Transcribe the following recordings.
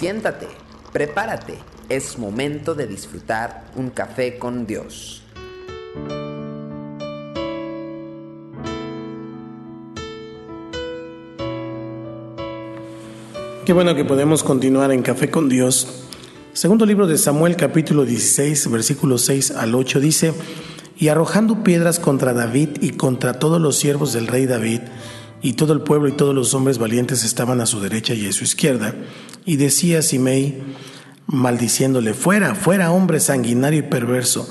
Siéntate, prepárate, es momento de disfrutar un café con Dios. Qué bueno que podemos continuar en Café con Dios. Segundo libro de Samuel capítulo 16 versículos 6 al 8 dice, y arrojando piedras contra David y contra todos los siervos del rey David, y todo el pueblo y todos los hombres valientes estaban a su derecha y a su izquierda, y decía Simei, maldiciéndole, fuera, fuera hombre sanguinario y perverso,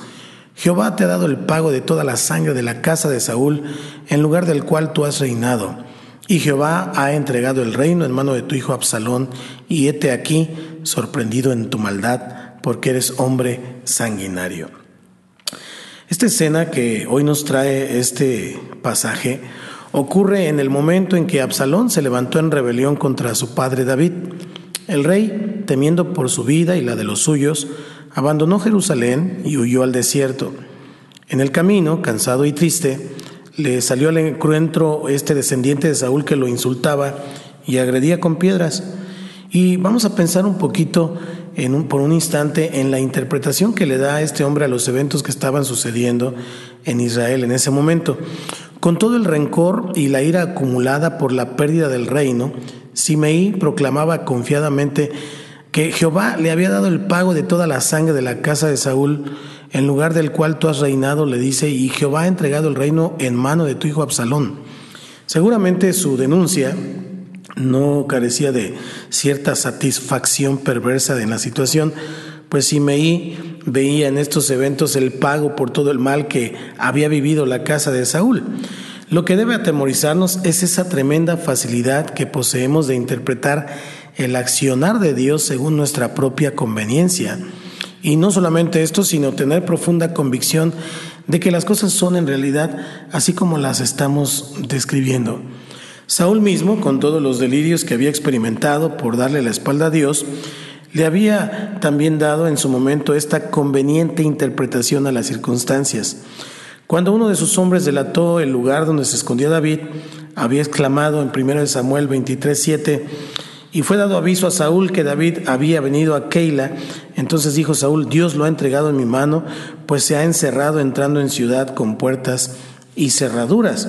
Jehová te ha dado el pago de toda la sangre de la casa de Saúl, en lugar del cual tú has reinado. Y Jehová ha entregado el reino en mano de tu hijo Absalón, y hete aquí, sorprendido en tu maldad, porque eres hombre sanguinario. Esta escena que hoy nos trae este pasaje ocurre en el momento en que Absalón se levantó en rebelión contra su padre David. El rey, temiendo por su vida y la de los suyos, abandonó Jerusalén y huyó al desierto. En el camino, cansado y triste, le salió al encuentro este descendiente de Saúl que lo insultaba y agredía con piedras. Y vamos a pensar un poquito en un, por un instante en la interpretación que le da este hombre a los eventos que estaban sucediendo en Israel en ese momento. Con todo el rencor y la ira acumulada por la pérdida del reino, Simeí proclamaba confiadamente que Jehová le había dado el pago de toda la sangre de la casa de Saúl, en lugar del cual tú has reinado, le dice, y Jehová ha entregado el reino en mano de tu hijo Absalón. Seguramente su denuncia no carecía de cierta satisfacción perversa en la situación, pues Simeí veía en estos eventos el pago por todo el mal que había vivido la casa de Saúl. Lo que debe atemorizarnos es esa tremenda facilidad que poseemos de interpretar el accionar de Dios según nuestra propia conveniencia. Y no solamente esto, sino tener profunda convicción de que las cosas son en realidad así como las estamos describiendo. Saúl mismo, con todos los delirios que había experimentado por darle la espalda a Dios, le había también dado en su momento esta conveniente interpretación a las circunstancias. Cuando uno de sus hombres delató el lugar donde se escondía David, había exclamado en 1 Samuel 23, 7, y fue dado aviso a Saúl que David había venido a Keila. Entonces dijo Saúl, Dios lo ha entregado en mi mano, pues se ha encerrado entrando en ciudad con puertas y cerraduras.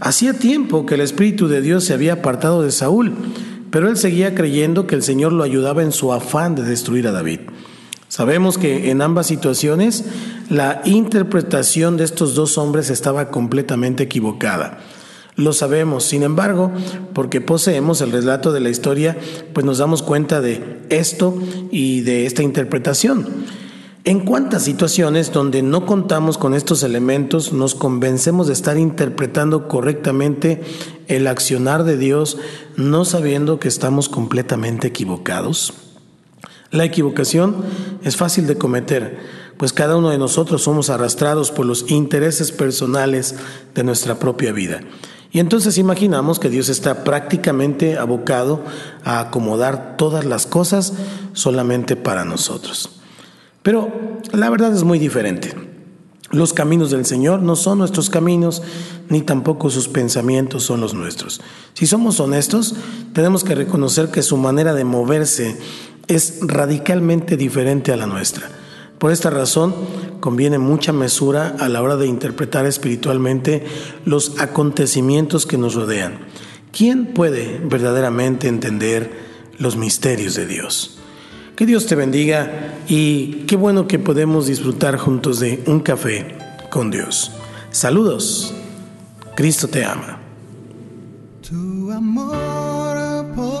Hacía tiempo que el Espíritu de Dios se había apartado de Saúl pero él seguía creyendo que el Señor lo ayudaba en su afán de destruir a David. Sabemos que en ambas situaciones la interpretación de estos dos hombres estaba completamente equivocada. Lo sabemos, sin embargo, porque poseemos el relato de la historia, pues nos damos cuenta de esto y de esta interpretación. ¿En cuántas situaciones donde no contamos con estos elementos nos convencemos de estar interpretando correctamente el accionar de Dios no sabiendo que estamos completamente equivocados? La equivocación es fácil de cometer, pues cada uno de nosotros somos arrastrados por los intereses personales de nuestra propia vida. Y entonces imaginamos que Dios está prácticamente abocado a acomodar todas las cosas solamente para nosotros. Pero la verdad es muy diferente. Los caminos del Señor no son nuestros caminos, ni tampoco sus pensamientos son los nuestros. Si somos honestos, tenemos que reconocer que su manera de moverse es radicalmente diferente a la nuestra. Por esta razón, conviene mucha mesura a la hora de interpretar espiritualmente los acontecimientos que nos rodean. ¿Quién puede verdaderamente entender los misterios de Dios? Que Dios te bendiga y qué bueno que podemos disfrutar juntos de un café con Dios. Saludos. Cristo te ama. Tu amor por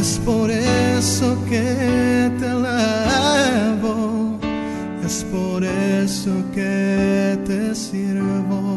Es por eso que te alabo, es por eso que te sirvo.